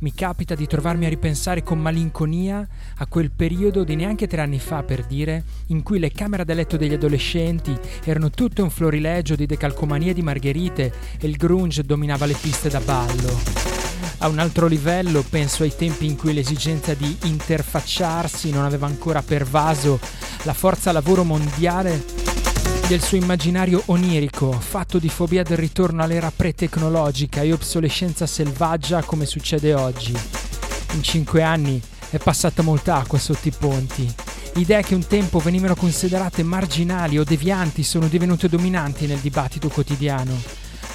Mi capita di trovarmi a ripensare con malinconia a quel periodo di neanche tre anni fa, per dire, in cui le camere da letto degli adolescenti erano tutte un florilegio di decalcomanie di margherite e il grunge dominava le piste da ballo. A un altro livello penso ai tempi in cui l'esigenza di interfacciarsi non aveva ancora pervaso la forza lavoro mondiale del suo immaginario onirico, fatto di fobia del ritorno all'era pre-tecnologica e obsolescenza selvaggia come succede oggi. In cinque anni è passata molta acqua sotto i ponti. Idee che un tempo venivano considerate marginali o devianti sono divenute dominanti nel dibattito quotidiano.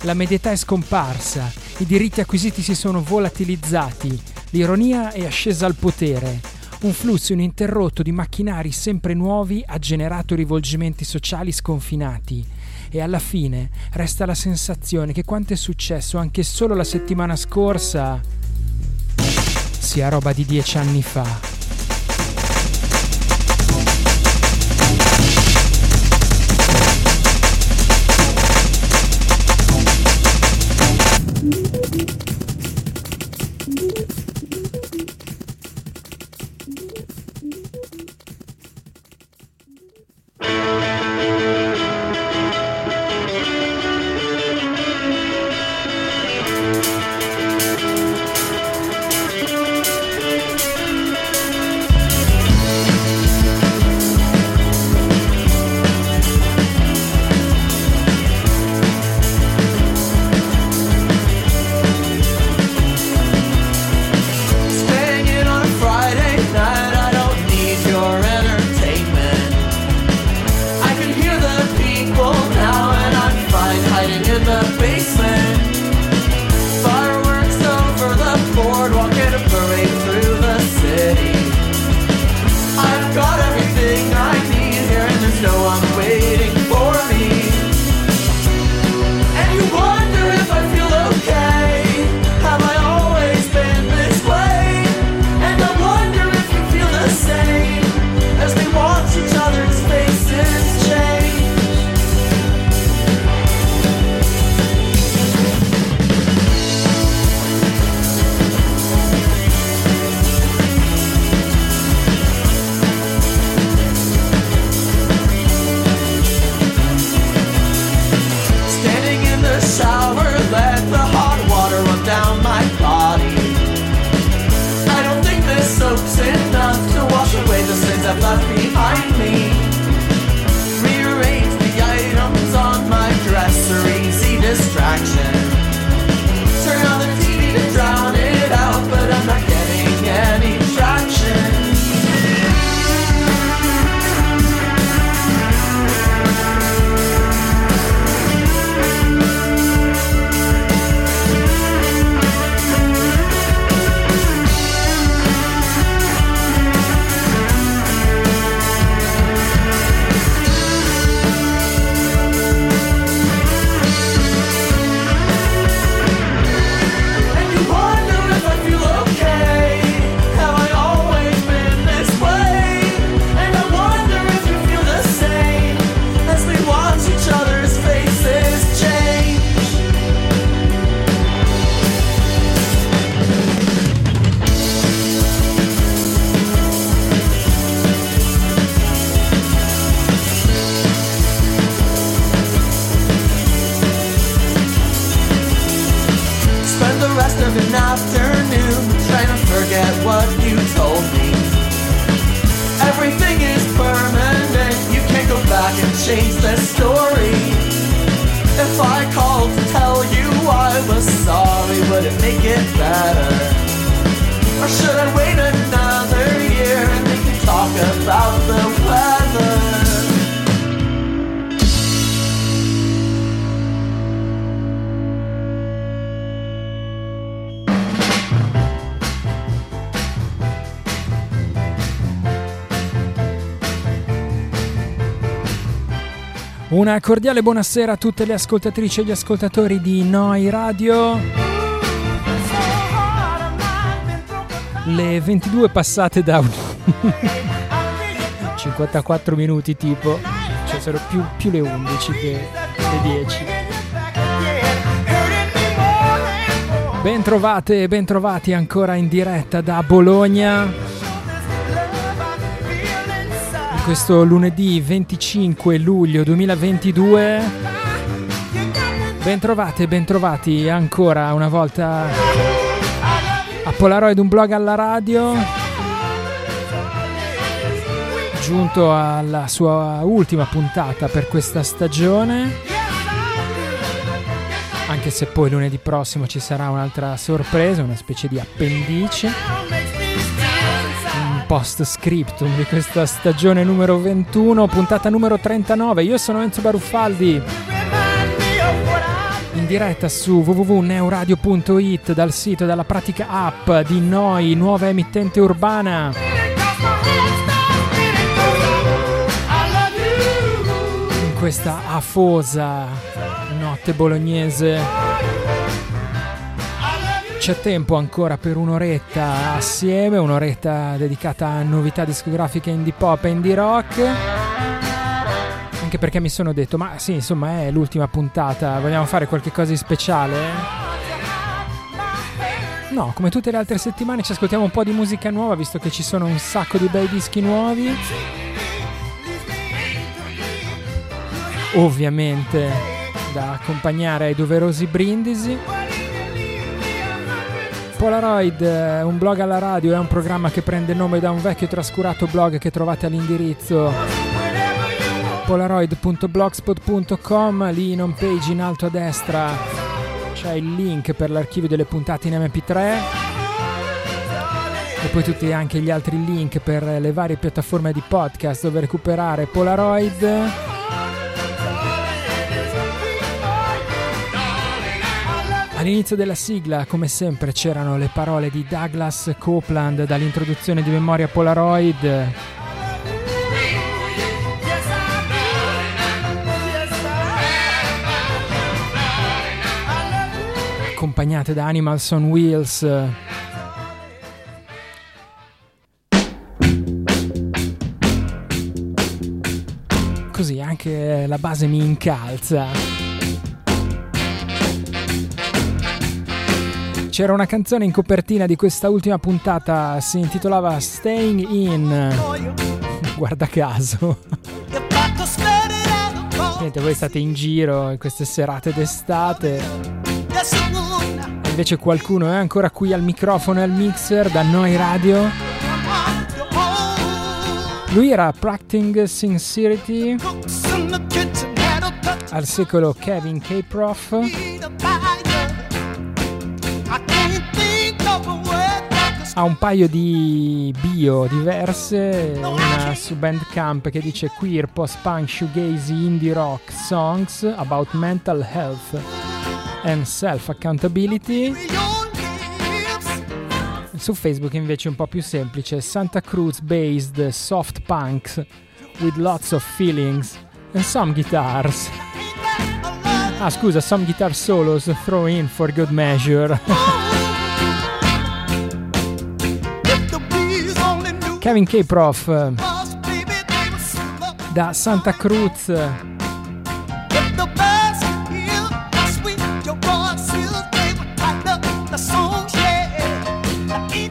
La medietà è scomparsa, i diritti acquisiti si sono volatilizzati, l'ironia è ascesa al potere. Un flusso ininterrotto di macchinari sempre nuovi ha generato rivolgimenti sociali sconfinati e alla fine resta la sensazione che quanto è successo anche solo la settimana scorsa sia roba di dieci anni fa. Una cordiale buonasera a tutte le ascoltatrici e gli ascoltatori di Noi Radio. Le 22 passate da 54 minuti tipo, cioè sono più, più le 11 che le 10. Bentrovate e bentrovati ancora in diretta da Bologna. Questo lunedì 25 luglio 2022. Bentrovate, bentrovati ancora una volta a Polaroid, un blog alla radio. Giunto alla sua ultima puntata per questa stagione. Anche se poi lunedì prossimo ci sarà un'altra sorpresa, una specie di appendice post scriptum di questa stagione numero 21, puntata numero 39. Io sono Enzo Baruffaldi. In diretta su www.neuradio.it dal sito della pratica app di Noi, nuova emittente urbana. In questa afosa notte bolognese c'è tempo ancora per un'oretta assieme, un'oretta dedicata a novità discografiche indie pop e indie rock. Anche perché mi sono detto, ma sì, insomma è l'ultima puntata, vogliamo fare qualche cosa di speciale? No, come tutte le altre settimane ci ascoltiamo un po' di musica nuova, visto che ci sono un sacco di bei dischi nuovi. Ovviamente da accompagnare ai doverosi brindisi. Polaroid, eh, un blog alla radio, è un programma che prende nome da un vecchio trascurato blog che trovate all'indirizzo polaroid.blogspot.com, lì in home page in alto a destra c'è il link per l'archivio delle puntate in MP3 e poi tutti anche gli altri link per le varie piattaforme di podcast dove recuperare Polaroid All'inizio della sigla, come sempre, c'erano le parole di Douglas Copeland dall'introduzione di Memoria Polaroid. accompagnate da Animals on Wheels. Così anche la base mi incalza. C'era una canzone in copertina di questa ultima puntata, si intitolava Staying In. Guarda caso. Niente, voi state in giro in queste serate d'estate. E invece qualcuno è ancora qui al microfono e al mixer da Noi Radio. Lui era Practicing Sincerity al secolo Kevin K. Prof. ha un paio di bio diverse, una su Bandcamp che dice queer, post-punk, shoegaze, indie rock, songs about mental health and self-accountability. Su Facebook invece è un po' più semplice, Santa Cruz based soft punks with lots of feelings and some guitars. Ah scusa, some guitar solos throw in for good measure. Kevin K. Prof da Santa Cruz.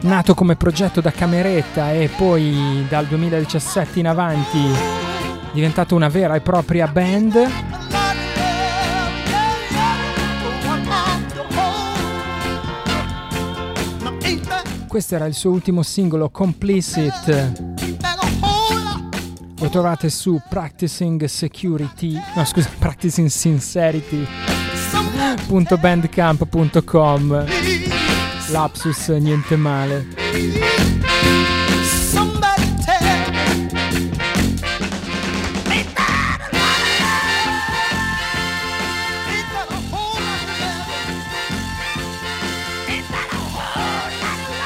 Nato come progetto da cameretta e poi dal 2017 in avanti diventato una vera e propria band. Questo era il suo ultimo singolo, Complicit. Lo trovate su Practicing Security, no scusa, Practicing Sincerity.bandcamp.com. Lapsus, niente male.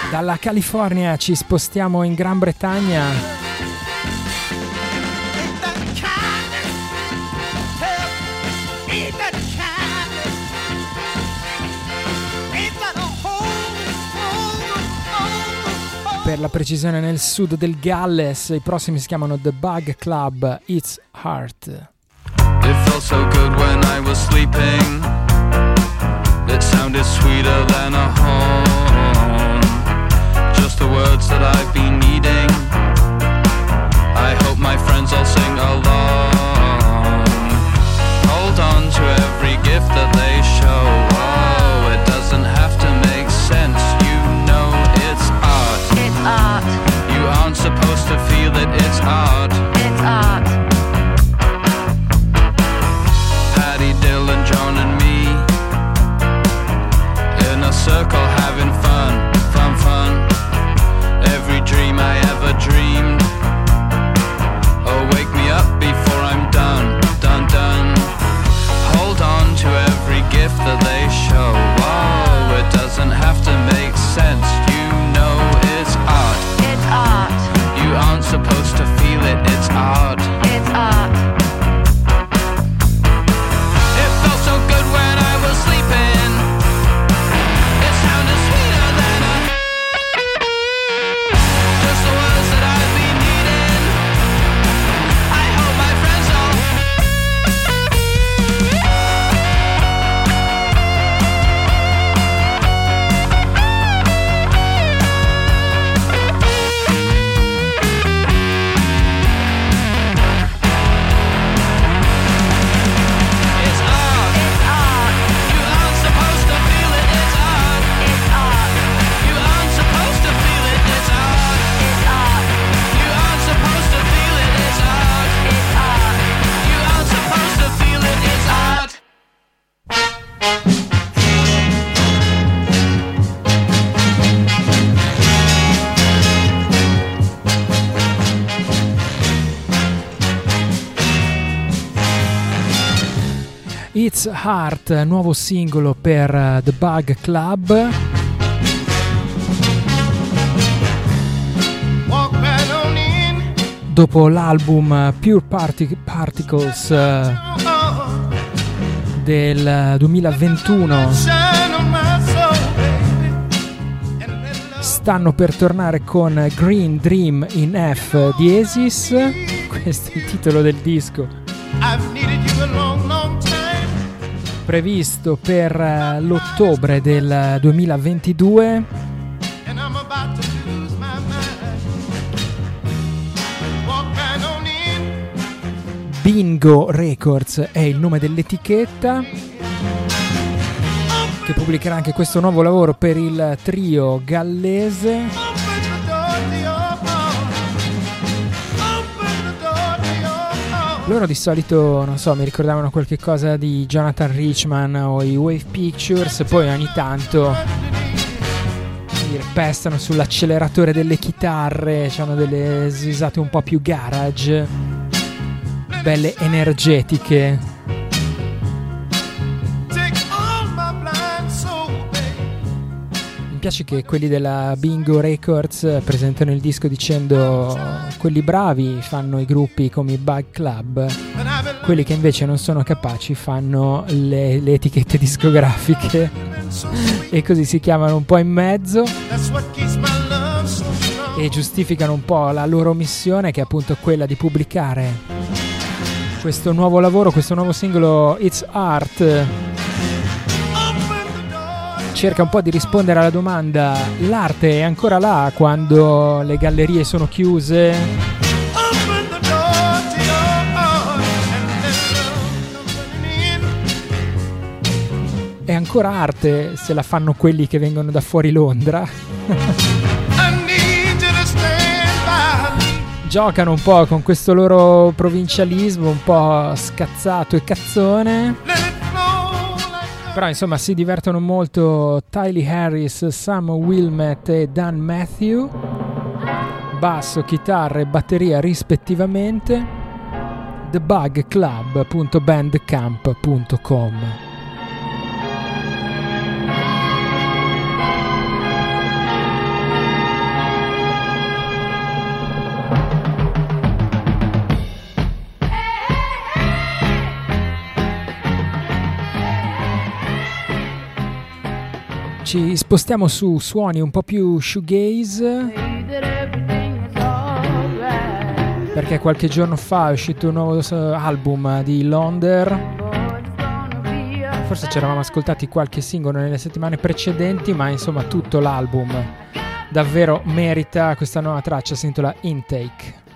Dalla California ci spostiamo in Gran Bretagna. Per la precisione nel sud del Galles, i prossimi si chiamano The Bug Club It's Heart. It felt so good when I was sleeping. It sounded sweeter than a home. Just the words that I've been needing. I hope my friends all sing along. Hold on to every gift that they show. Oh, it doesn't have to make sense. You know it's art. It's art. You aren't supposed to feel it, it's art. It's Heart, nuovo singolo per eh, The Bug Club. Dopo l'album eh, Pure Partic- Particles eh, del eh, 2021 shine on my soul, baby. And let love stanno per tornare con Green Dream in F diesis. Questo è il titolo del disco. Previsto per eh, l'ottobre del 2022. And I'm about to lose my mind. Walk right on in. Bingo Records è il nome dell'etichetta che pubblicherà anche questo nuovo lavoro per il trio gallese. Loro di solito, non so, mi ricordavano qualche cosa di Jonathan Richman o i Wave Pictures, poi ogni tanto mi pestano sull'acceleratore delle chitarre, hanno delle svisate un po' più garage, belle energetiche. Piace che quelli della Bingo Records presentano il disco dicendo quelli bravi fanno i gruppi come i Bug Club, quelli che invece non sono capaci fanno le, le etichette discografiche e così si chiamano un po' in mezzo e giustificano un po' la loro missione che è appunto quella di pubblicare questo nuovo lavoro, questo nuovo singolo It's Art. Cerca un po' di rispondere alla domanda l'arte è ancora là quando le gallerie sono chiuse? È ancora arte se la fanno quelli che vengono da fuori Londra? Giocano un po' con questo loro provincialismo un po' scazzato e cazzone però insomma si divertono molto Tylee Harris, Sam Wilmette e Dan Matthew. Basso, chitarra e batteria rispettivamente. Thebugclub.bandcamp.com Ci spostiamo su suoni un po' più shoegaze perché qualche giorno fa è uscito un nuovo eh, album di Londer. Forse ci eravamo ascoltati qualche singolo nelle settimane precedenti, ma insomma tutto l'album davvero merita questa nuova traccia, si intitola Intake.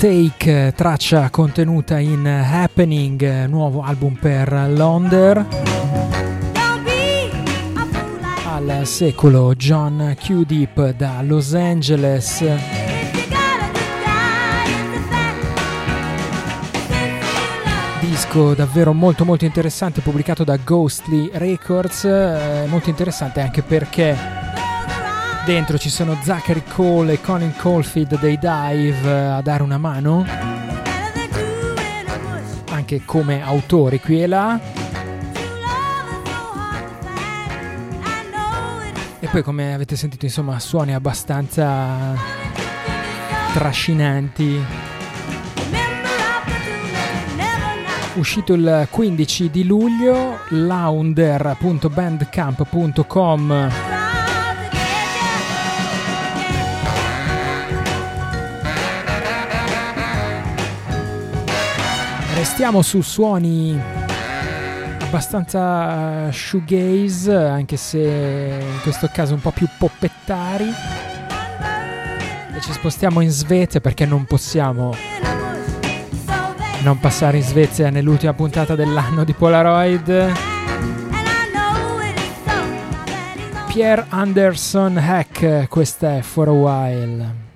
Intake, traccia contenuta in Happening, eh, nuovo album per Londer. Al secolo John Q. Deep da Los Angeles. Di disco davvero molto molto interessante pubblicato da Ghostly Records, eh, molto interessante anche perché dentro ci sono Zachary Cole e Colin Caulfield dei Dive eh, a dare una mano, anche come autori qui e là. E poi come avete sentito insomma suoni abbastanza trascinanti. Uscito il 15 di luglio, launder.bandcamp.com Restiamo su suoni abbastanza eh, shoegaze, anche se in questo caso un po' più poppettari. E ci spostiamo in Svezia perché non possiamo non passare in Svezia nell'ultima puntata dell'anno di Polaroid. Pierre Anderson Hack, questa è For a While.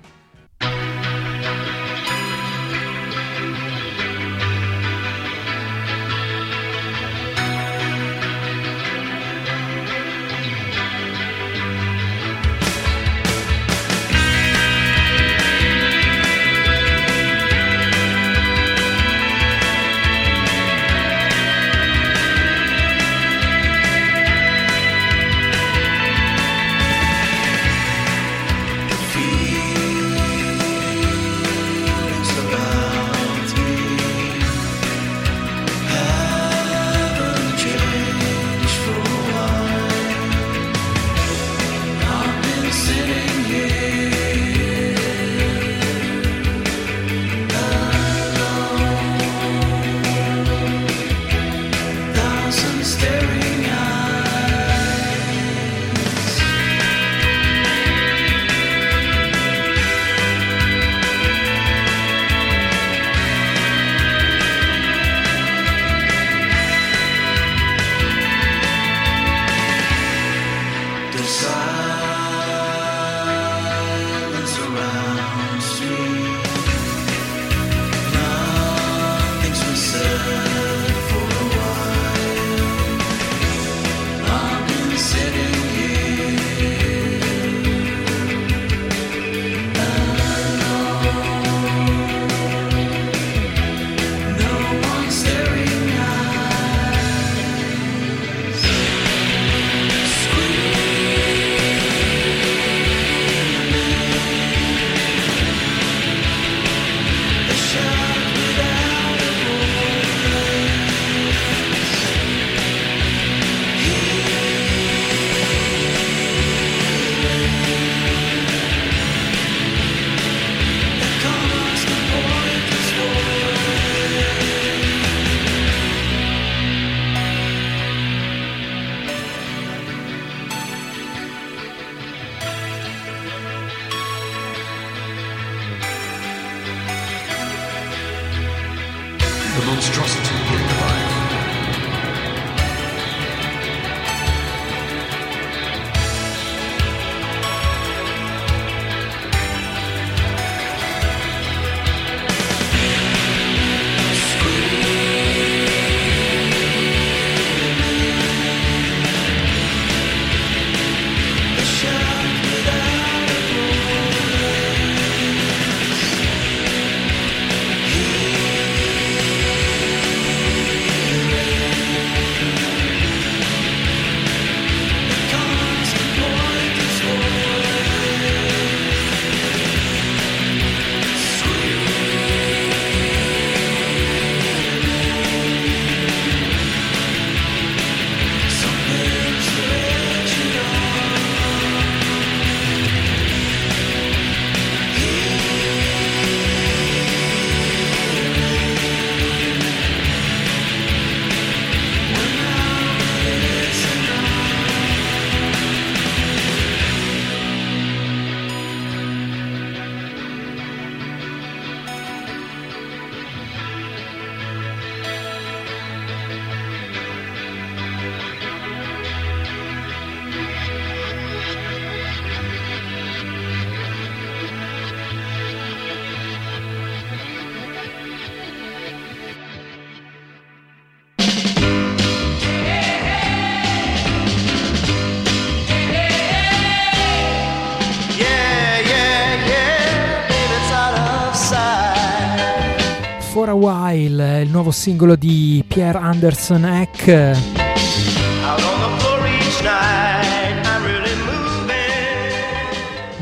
Singolo di Pierre Anderson Eck,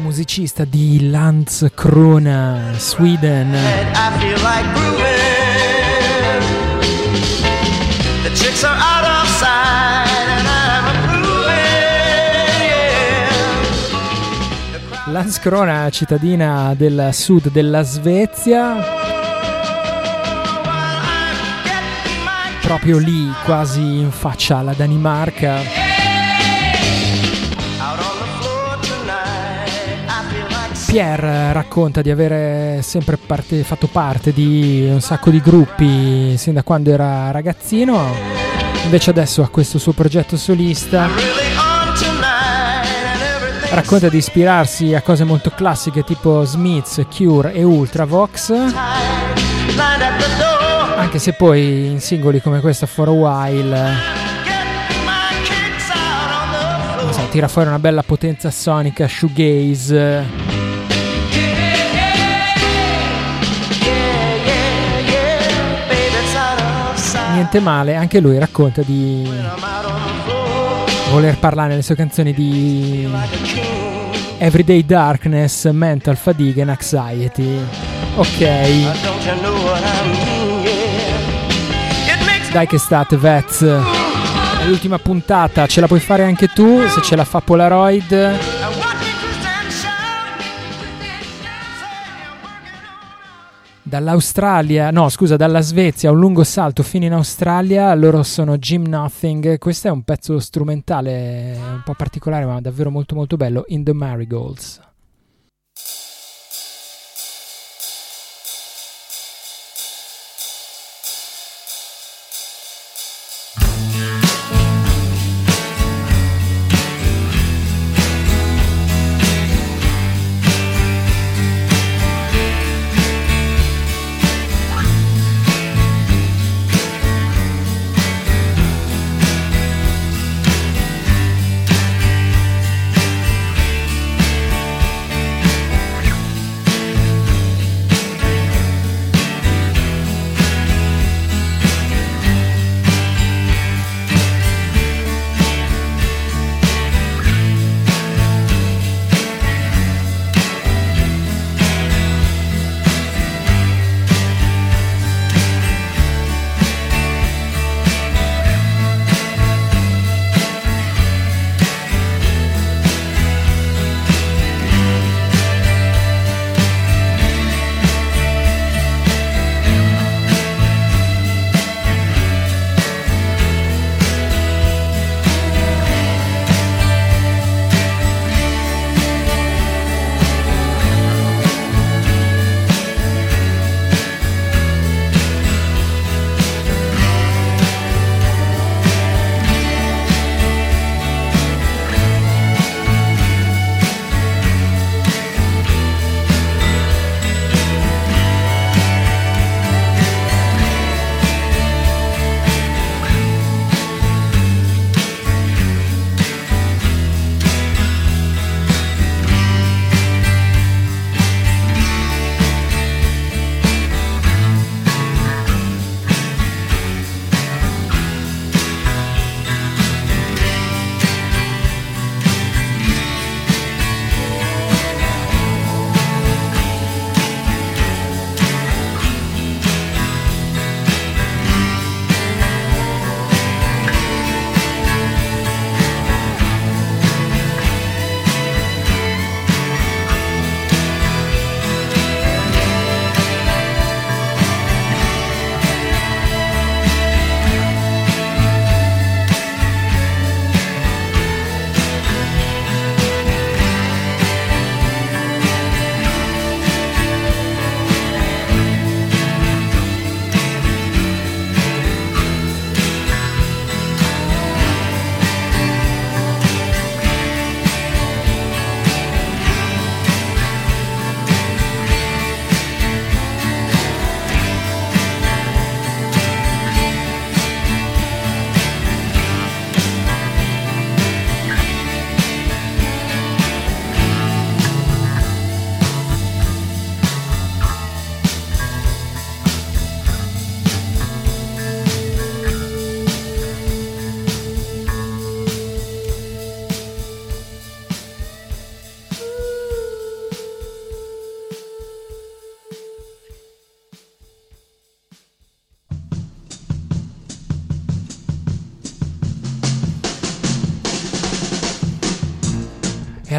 musicista di Landskrona, Sweden. Landskrona, cittadina del sud della Svezia, proprio lì, quasi in faccia alla Danimarca. Pierre racconta di avere sempre parte- fatto parte di un sacco di gruppi sin da quando era ragazzino, invece adesso ha questo suo progetto solista. Racconta di ispirarsi a cose molto classiche tipo Smiths, Cure e Ultravox, anche se poi in singoli come questo For a While so, tira fuori una bella potenza sonica, shoegaze. Niente male, anche lui racconta di voler parlare nelle sue canzoni di. Everyday Darkness, Mental Fatigue and Anxiety. Ok, dai che state, Vets. È l'ultima puntata, ce la puoi fare anche tu se ce la fa Polaroid. Dall'Australia, no scusa, dalla Svezia, un lungo salto fino in Australia, loro sono Jim Nothing. Questo è un pezzo strumentale un po' particolare ma davvero molto molto bello, In the Marigolds.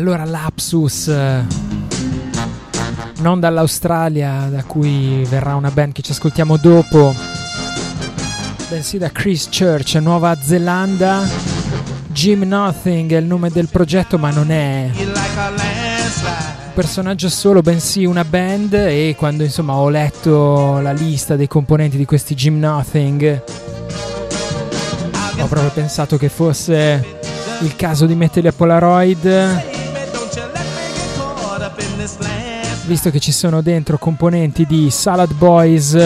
Allora Lapsus, eh, non dall'Australia, da cui verrà una band che ci ascoltiamo dopo, bensì da Christchurch, Nuova Zelanda. Jim Nothing è il nome del progetto, ma non è un personaggio solo, bensì una band. E quando insomma ho letto la lista dei componenti di questi Jim Nothing, ho proprio pensato che fosse il caso di metterli a Polaroid. Visto che ci sono dentro componenti di Salad Boys,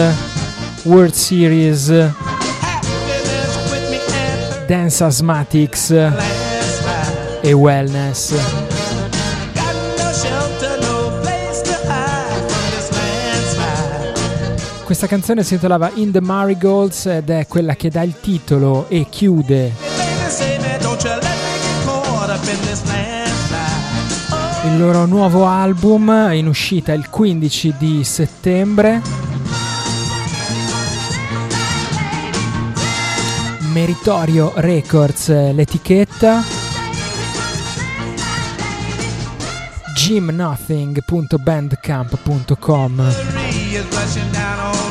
World Series, Dance Asthmatics e Wellness. Questa canzone si intitolava In the Marigolds ed è quella che dà il titolo e chiude il loro nuovo album in uscita il 15 di settembre. Meritorio Records eh, l'etichetta. jimnothing.bandcamp.com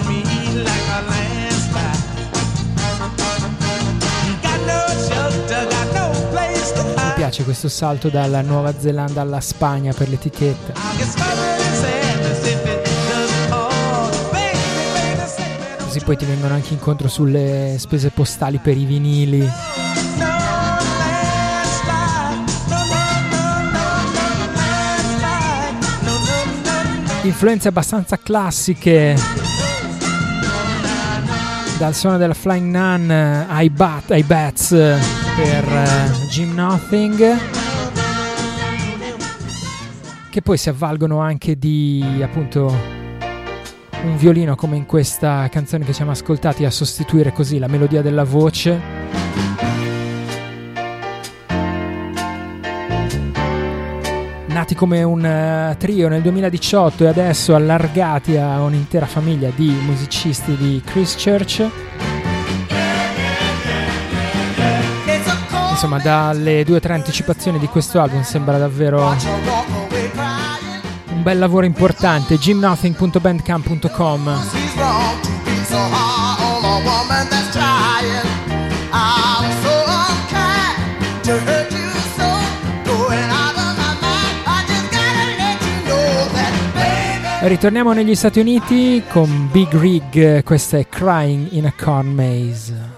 piace questo salto dalla Nuova Zelanda alla Spagna per l'etichetta. Così poi ti vengono anche incontro sulle spese postali per i vinili. Influenze abbastanza classiche. Dal suono della Flying Nun eh, ai, bat, ai Bats eh, per eh, Jim Nothing. Che poi si avvalgono anche di appunto un violino come in questa canzone che siamo ascoltati a sostituire così la melodia della voce. Nati come un eh, trio nel 2018 e adesso allargati a un'intera famiglia di musicisti di Christchurch. Insomma, dalle due o tre anticipazioni di questo album sembra davvero un bel lavoro importante. jimnothing.bandcamp.com. Ritorniamo negli Stati Uniti con Big Rig, questa è Crying in a Corn Maze.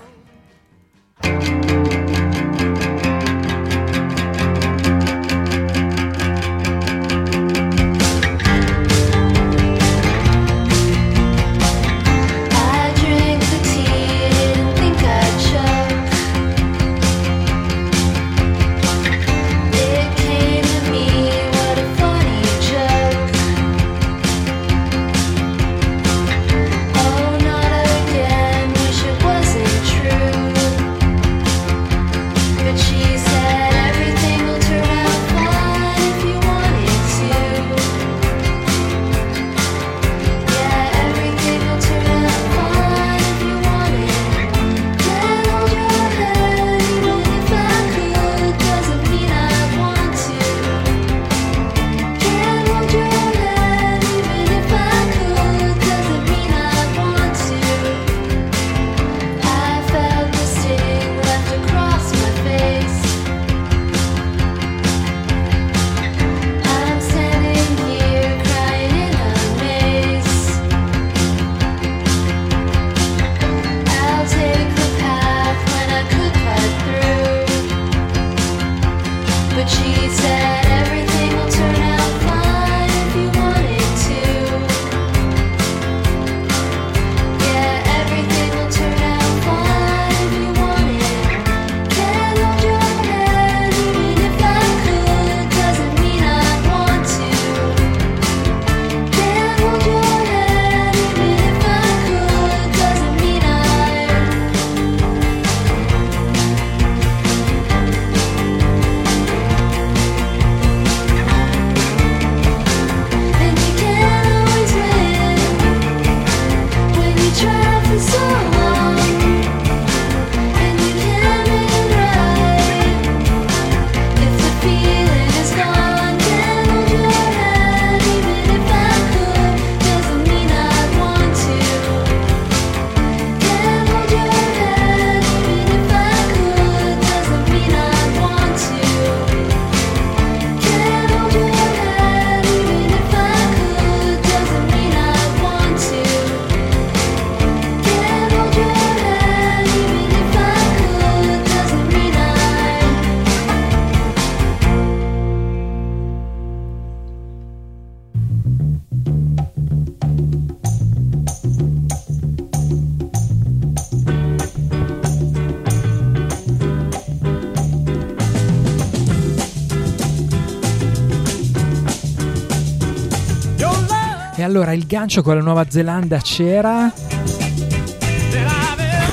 Allora il gancio con la Nuova Zelanda c'era.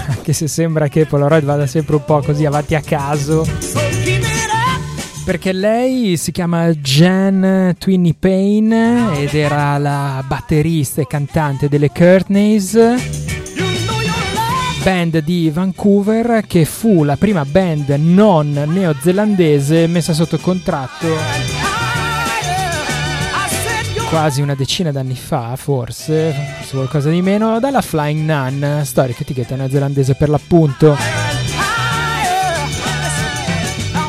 Anche se sembra che Polaroid vada sempre un po' così avanti a caso. Perché lei si chiama Jan Twinny Payne ed era la batterista e cantante delle Courtneys, band di Vancouver che fu la prima band non neozelandese messa sotto contratto quasi una decina d'anni fa, forse, forse qualcosa di meno, dalla Flying Nun, storica etichetta neozelandese per l'appunto.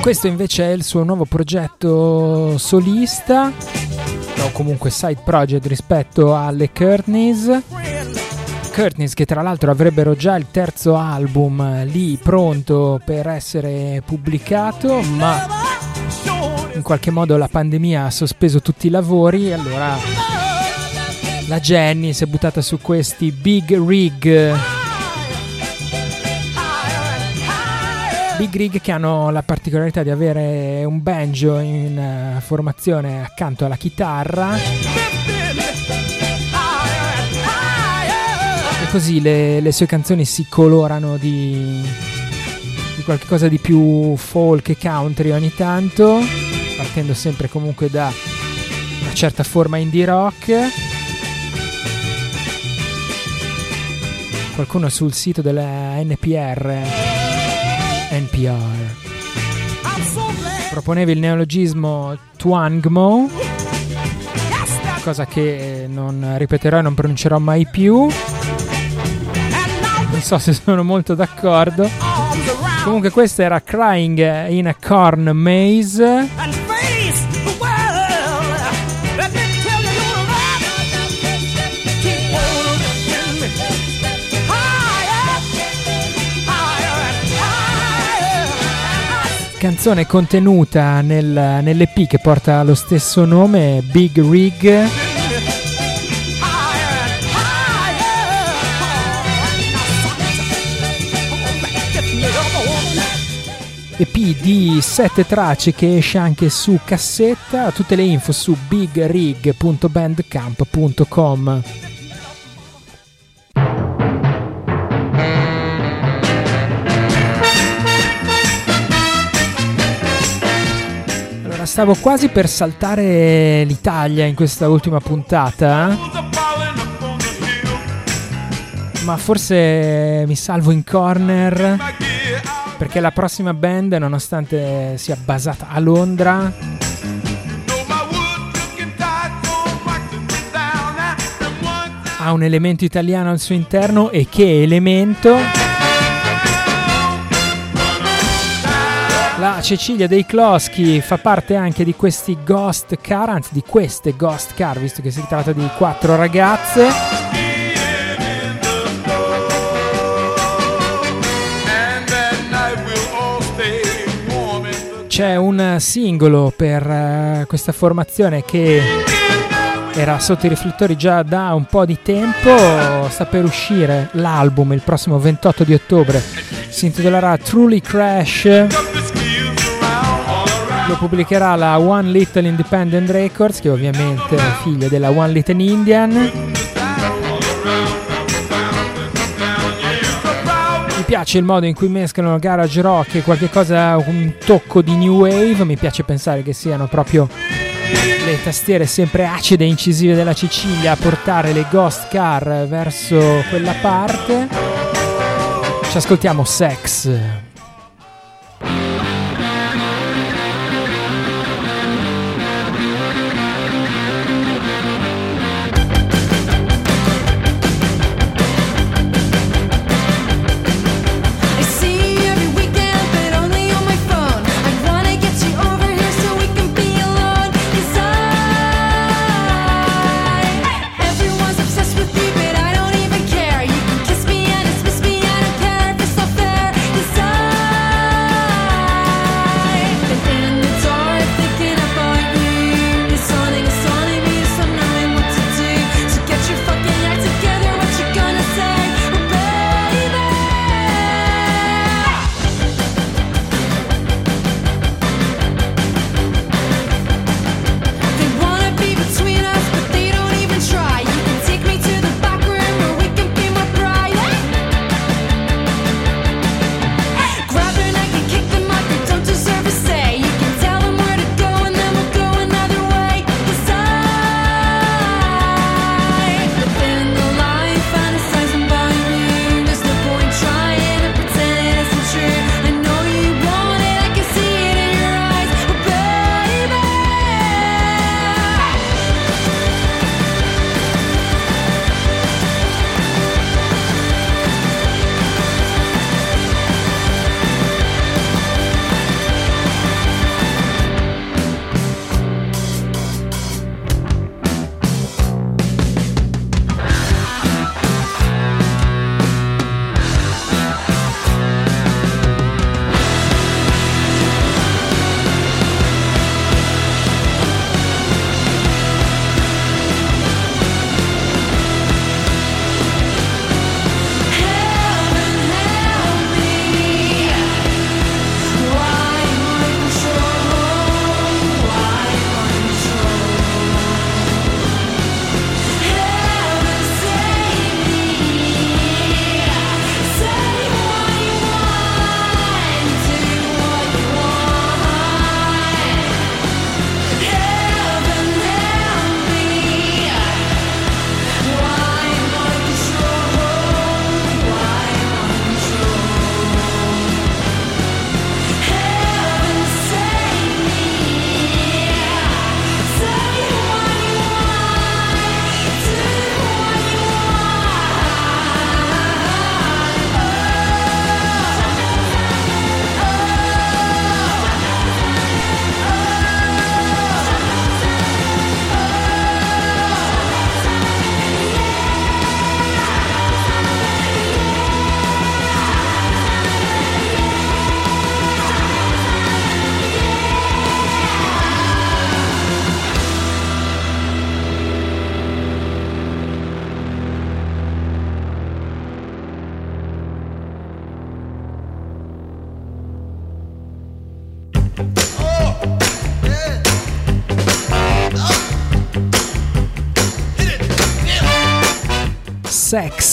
Questo invece è il suo nuovo progetto solista, o comunque side project rispetto alle Courtneys. Courtneys che tra l'altro avrebbero già il terzo album lì pronto per essere pubblicato, ma in qualche modo la pandemia ha sospeso tutti i lavori e allora la Jenny si è buttata su questi big rig. Big rig che hanno la particolarità di avere un banjo in eh, formazione accanto alla chitarra. E così le, le sue canzoni si colorano di, di qualcosa di più folk e country ogni tanto partendo sempre comunque da una certa forma indie rock. Qualcuno sul sito della NPR, NPR, proponeva il neologismo Twangmo, cosa che non ripeterò e non pronuncerò mai più. Non so se sono molto d'accordo. Comunque questa era Crying in a Corn Maze. Canzone contenuta nel, nell'EP che porta lo stesso nome, Big Rig. EP di 7 tracce che esce anche su cassetta. Tutte le info su bigrig.bandcamp.com. stavo quasi per saltare l'Italia in questa ultima puntata. Ma forse mi salvo in corner perché la prossima band, nonostante sia basata a Londra, ha un elemento italiano al suo interno e che elemento? La Cecilia dei Kloschi fa parte anche di questi ghost car, anzi di queste ghost car, visto che si tratta di quattro ragazze. C'è un singolo per eh, questa formazione che era sotto i riflettori già da un po' di tempo, sta per uscire l'album il prossimo 28 di ottobre, si intitolerà Truly Crash, lo pubblicherà la One Little Independent Records, che ovviamente è figlia della One Little Indian. Mi piace il modo in cui mescolano garage rock e qualche cosa, un tocco di new wave, mi piace pensare che siano proprio le tastiere sempre acide e incisive della Sicilia a portare le ghost car verso quella parte. Ci ascoltiamo Sex.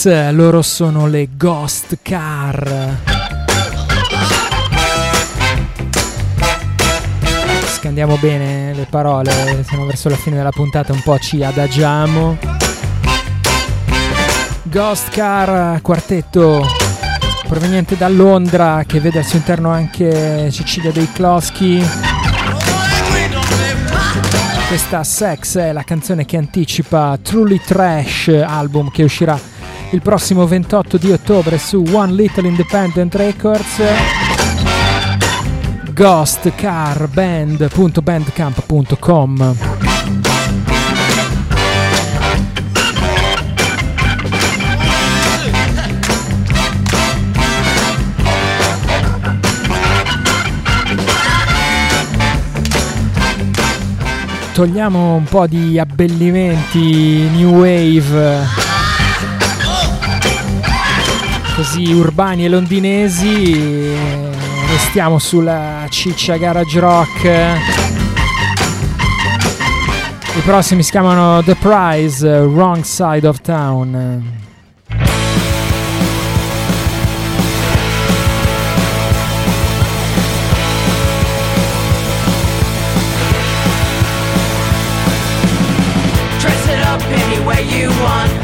Loro sono le Ghost Car. Scandiamo bene le parole, siamo verso la fine della puntata, un po' ci adagiamo. Ghost Car, quartetto proveniente da Londra che vede al suo interno anche Cecilia dei Klosky. Questa Sex è la canzone che anticipa Truly Trash album che uscirà il prossimo 28 di ottobre su One Little Independent Records. ghostcarband.bandcamp.com Togliamo un po' di abbellimenti new wave così urbani e londinesi restiamo sulla ciccia garage rock i prossimi si chiamano The Prize Wrong Side of Town Dress it up any way you want.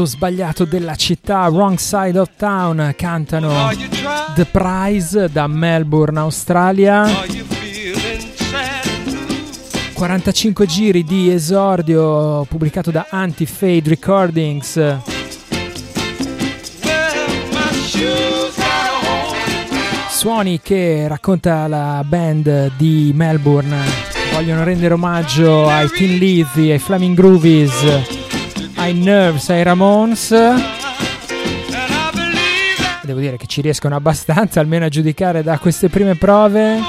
Lato sbagliato della città Wrong Side of Town cantano The Prize da Melbourne Australia. 45 giri di esordio pubblicato da Anti-Fade Recordings. Suoni che racconta la band di Melbourne. Vogliono rendere omaggio ai Teen Lizzy, ai Flaming Groovies ai Nerves, ai Ramones. Devo dire che ci riescono abbastanza almeno a giudicare da queste prime prove.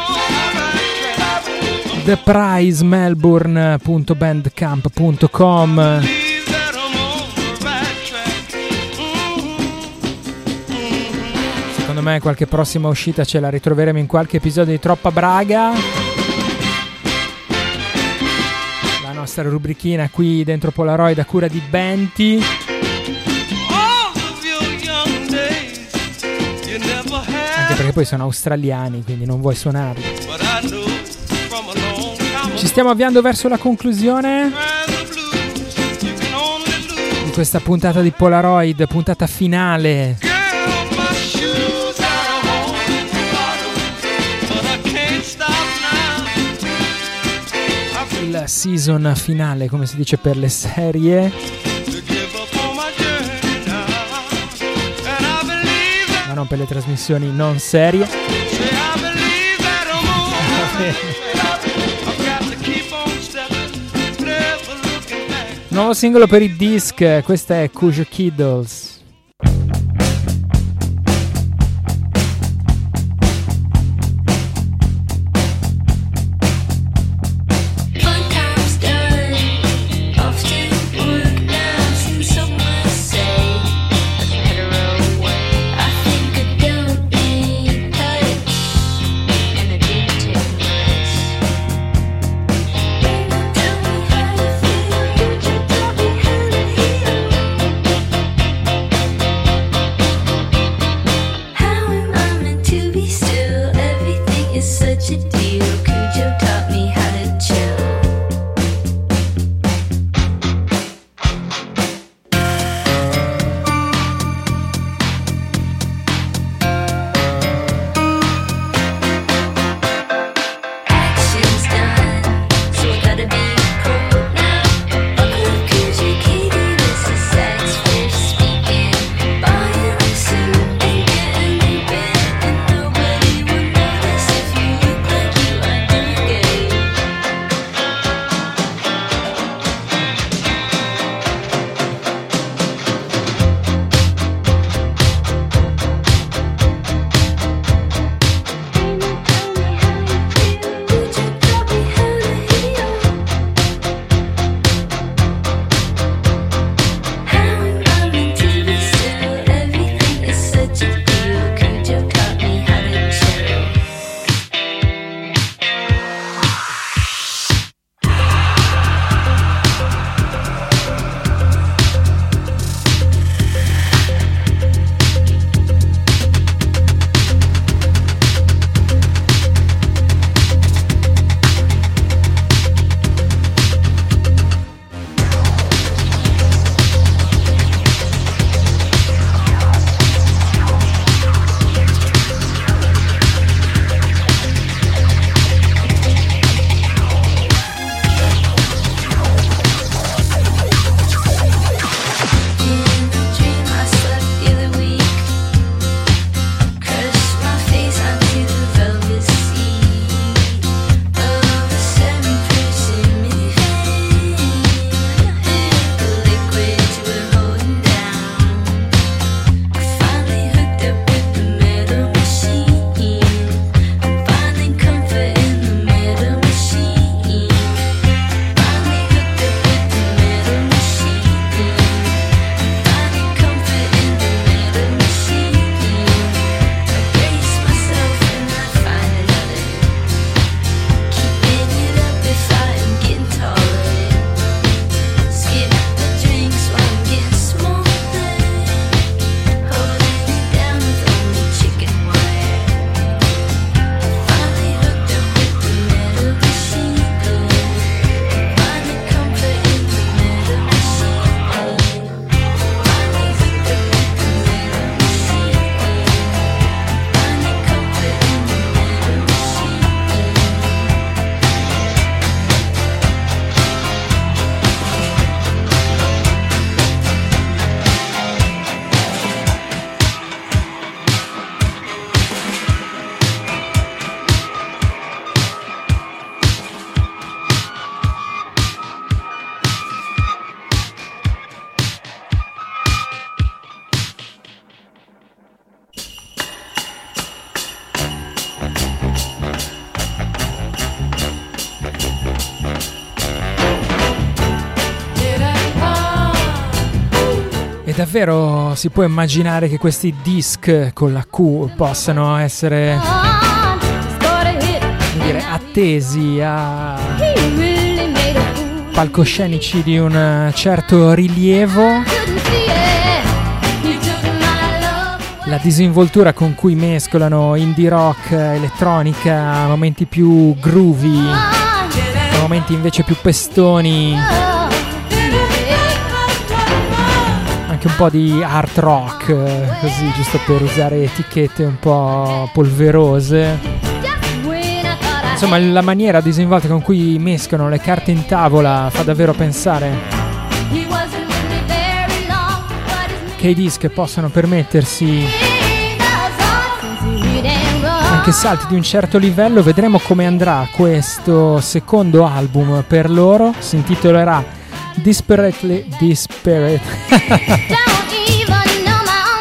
Theprizemelbourne.bandcamp.com Secondo me qualche prossima uscita ce la ritroveremo in qualche episodio di Troppa Braga. nostra rubrichina qui dentro Polaroid a cura di Benti. Anche perché poi sono australiani, quindi non vuoi suonarli. Ci stiamo avviando verso la conclusione di questa puntata di Polaroid, puntata finale. season finale, come si dice per le serie. Ma non per le trasmissioni non serie. Nuovo singolo per i disc, questa è Kujo Kiddles. davvero si può immaginare che questi disc con la Q possano essere dire, attesi a palcoscenici di un eh, certo rilievo. La disinvoltura con cui mescolano indie rock, eh, elettronica, momenti più groovy, momenti invece più pestoni. Anche un po' di art rock, eh, così giusto per usare etichette un po' polverose. Insomma, la maniera disinvolta con cui mescolano le carte in tavola fa davvero pensare che i disc possano permettersi anche salti di un certo livello. Vedremo come andrà questo secondo album per loro. Si intitolerà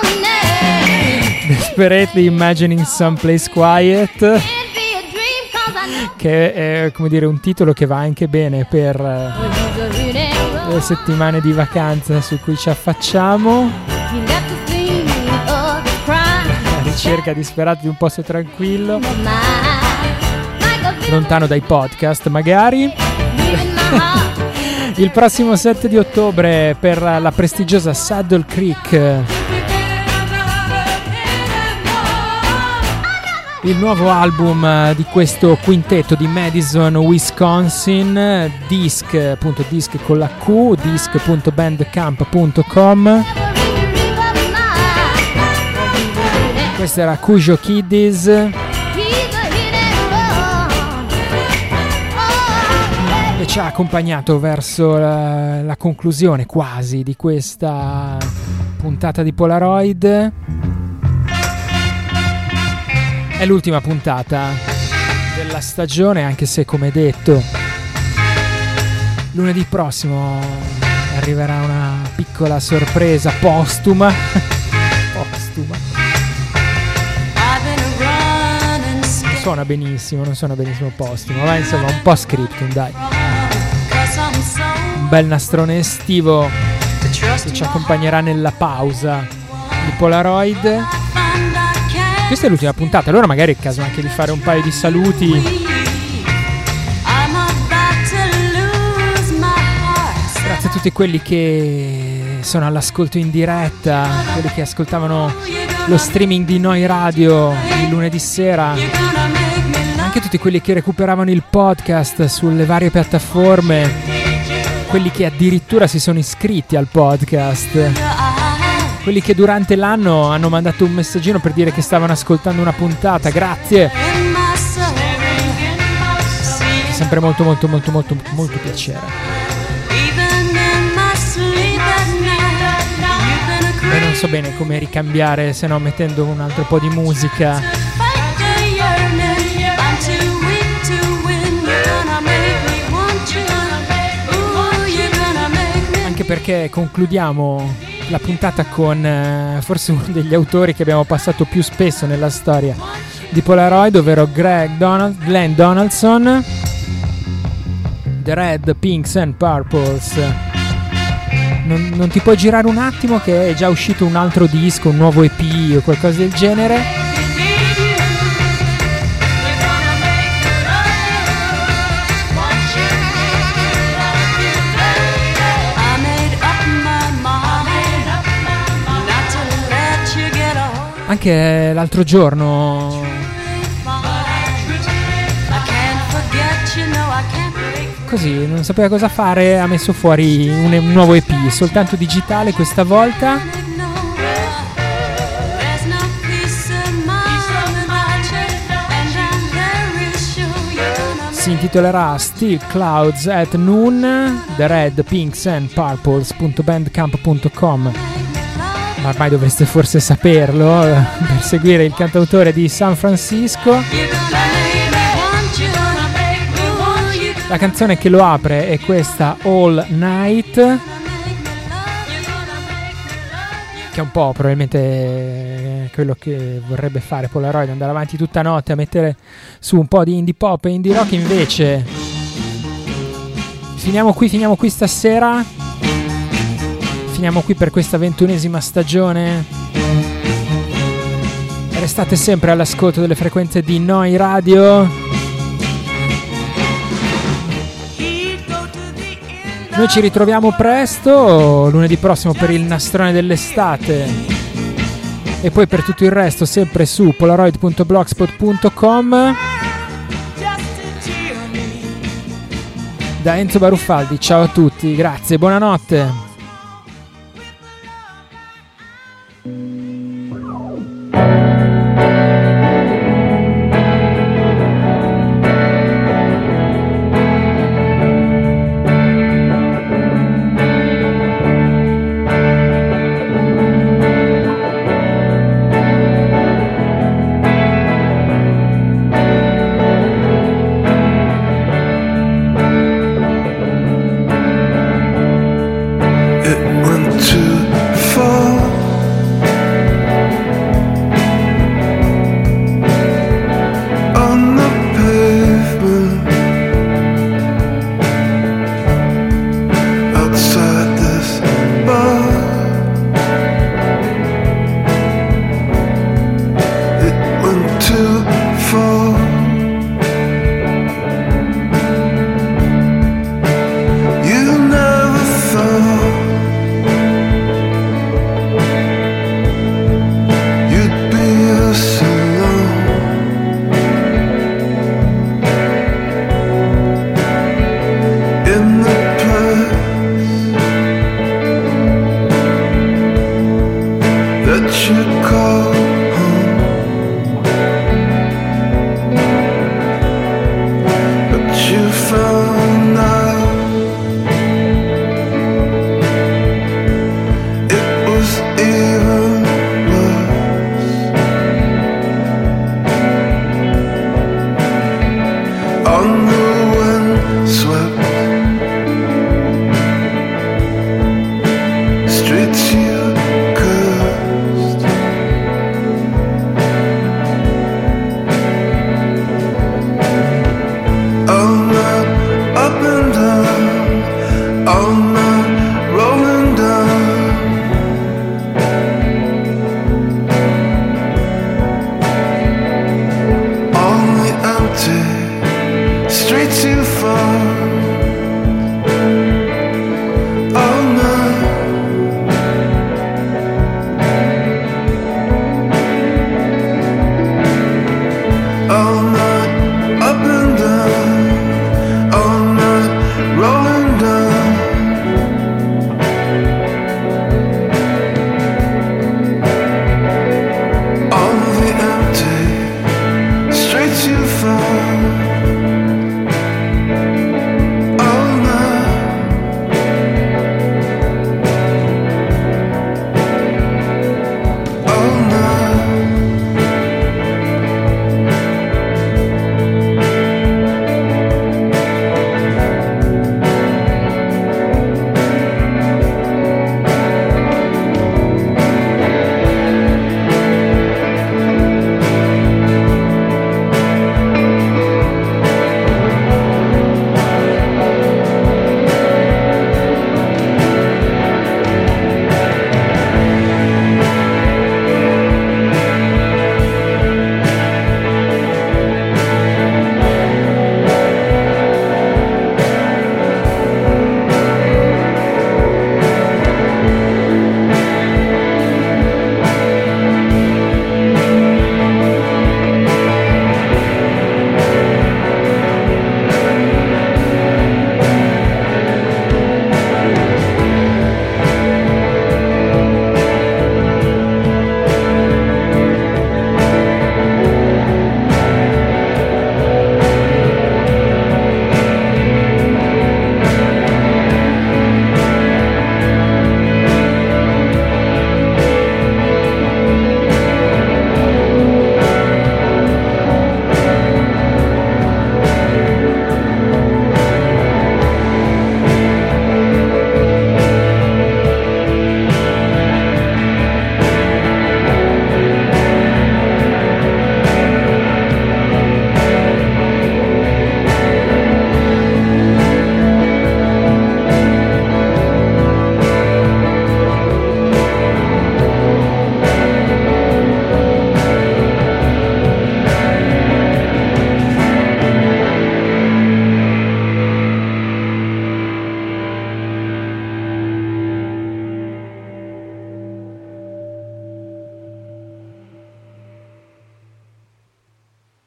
Own name. Desperately Imagining Someplace Quiet, che è come dire un titolo che va anche bene per eh, le settimane di vacanza su cui ci affacciamo. La ricerca disperata di un posto tranquillo, lontano dai podcast magari. Il prossimo 7 di ottobre per la prestigiosa Saddle Creek. Il nuovo album di questo quintetto di Madison, Wisconsin, disc, appunto disc con la Q, disc.bandcamp.com. Questa era Cujo Kiddies. Ci ha accompagnato verso la, la conclusione quasi di questa puntata di Polaroid. È l'ultima puntata della stagione, anche se come detto, lunedì prossimo arriverà una piccola sorpresa postuma. postuma. Non suona benissimo, non suona benissimo postuma, ma insomma un po' scriptum, dai. Bel nastrone estivo che ci accompagnerà nella pausa di Polaroid. Questa è l'ultima puntata, allora magari è il caso anche di fare un paio di saluti. Grazie a tutti quelli che sono all'ascolto in diretta, quelli che ascoltavano lo streaming di Noi Radio il lunedì sera, anche tutti quelli che recuperavano il podcast sulle varie piattaforme, quelli che addirittura si sono iscritti al podcast, quelli che durante l'anno hanno mandato un messaggino per dire che stavano ascoltando una puntata, grazie, sempre molto molto molto molto molto piacere. E non so bene come ricambiare se no mettendo un altro po' di musica. Perché concludiamo la puntata con eh, forse uno degli autori che abbiamo passato più spesso nella storia di Polaroid, ovvero Greg Donald, Glenn Donaldson. The Red, Pinks and Purples. Non, non ti puoi girare un attimo che è già uscito un altro disco, un nuovo EP o qualcosa del genere? Anche l'altro giorno così non sapeva cosa fare, ha messo fuori un, un nuovo EP, soltanto digitale questa volta. Si intitolerà Still Clouds at Noon, The Red, Pinks and Purples.bandcamp.com. Ma ormai dovreste forse saperlo eh, per seguire il cantautore di San Francisco. La canzone che lo apre è questa All Night, che è un po' probabilmente quello che vorrebbe fare Polaroid, andare avanti tutta notte a mettere su un po' di indie pop e indie rock invece. Finiamo qui, finiamo qui stasera. Finiamo qui per questa ventunesima stagione. Restate sempre all'ascolto delle frequenze di Noi Radio. Noi ci ritroviamo presto, lunedì prossimo per il nastrone dell'estate. E poi per tutto il resto sempre su polaroid.blogspot.com da Enzo Baruffaldi. Ciao a tutti, grazie, buonanotte.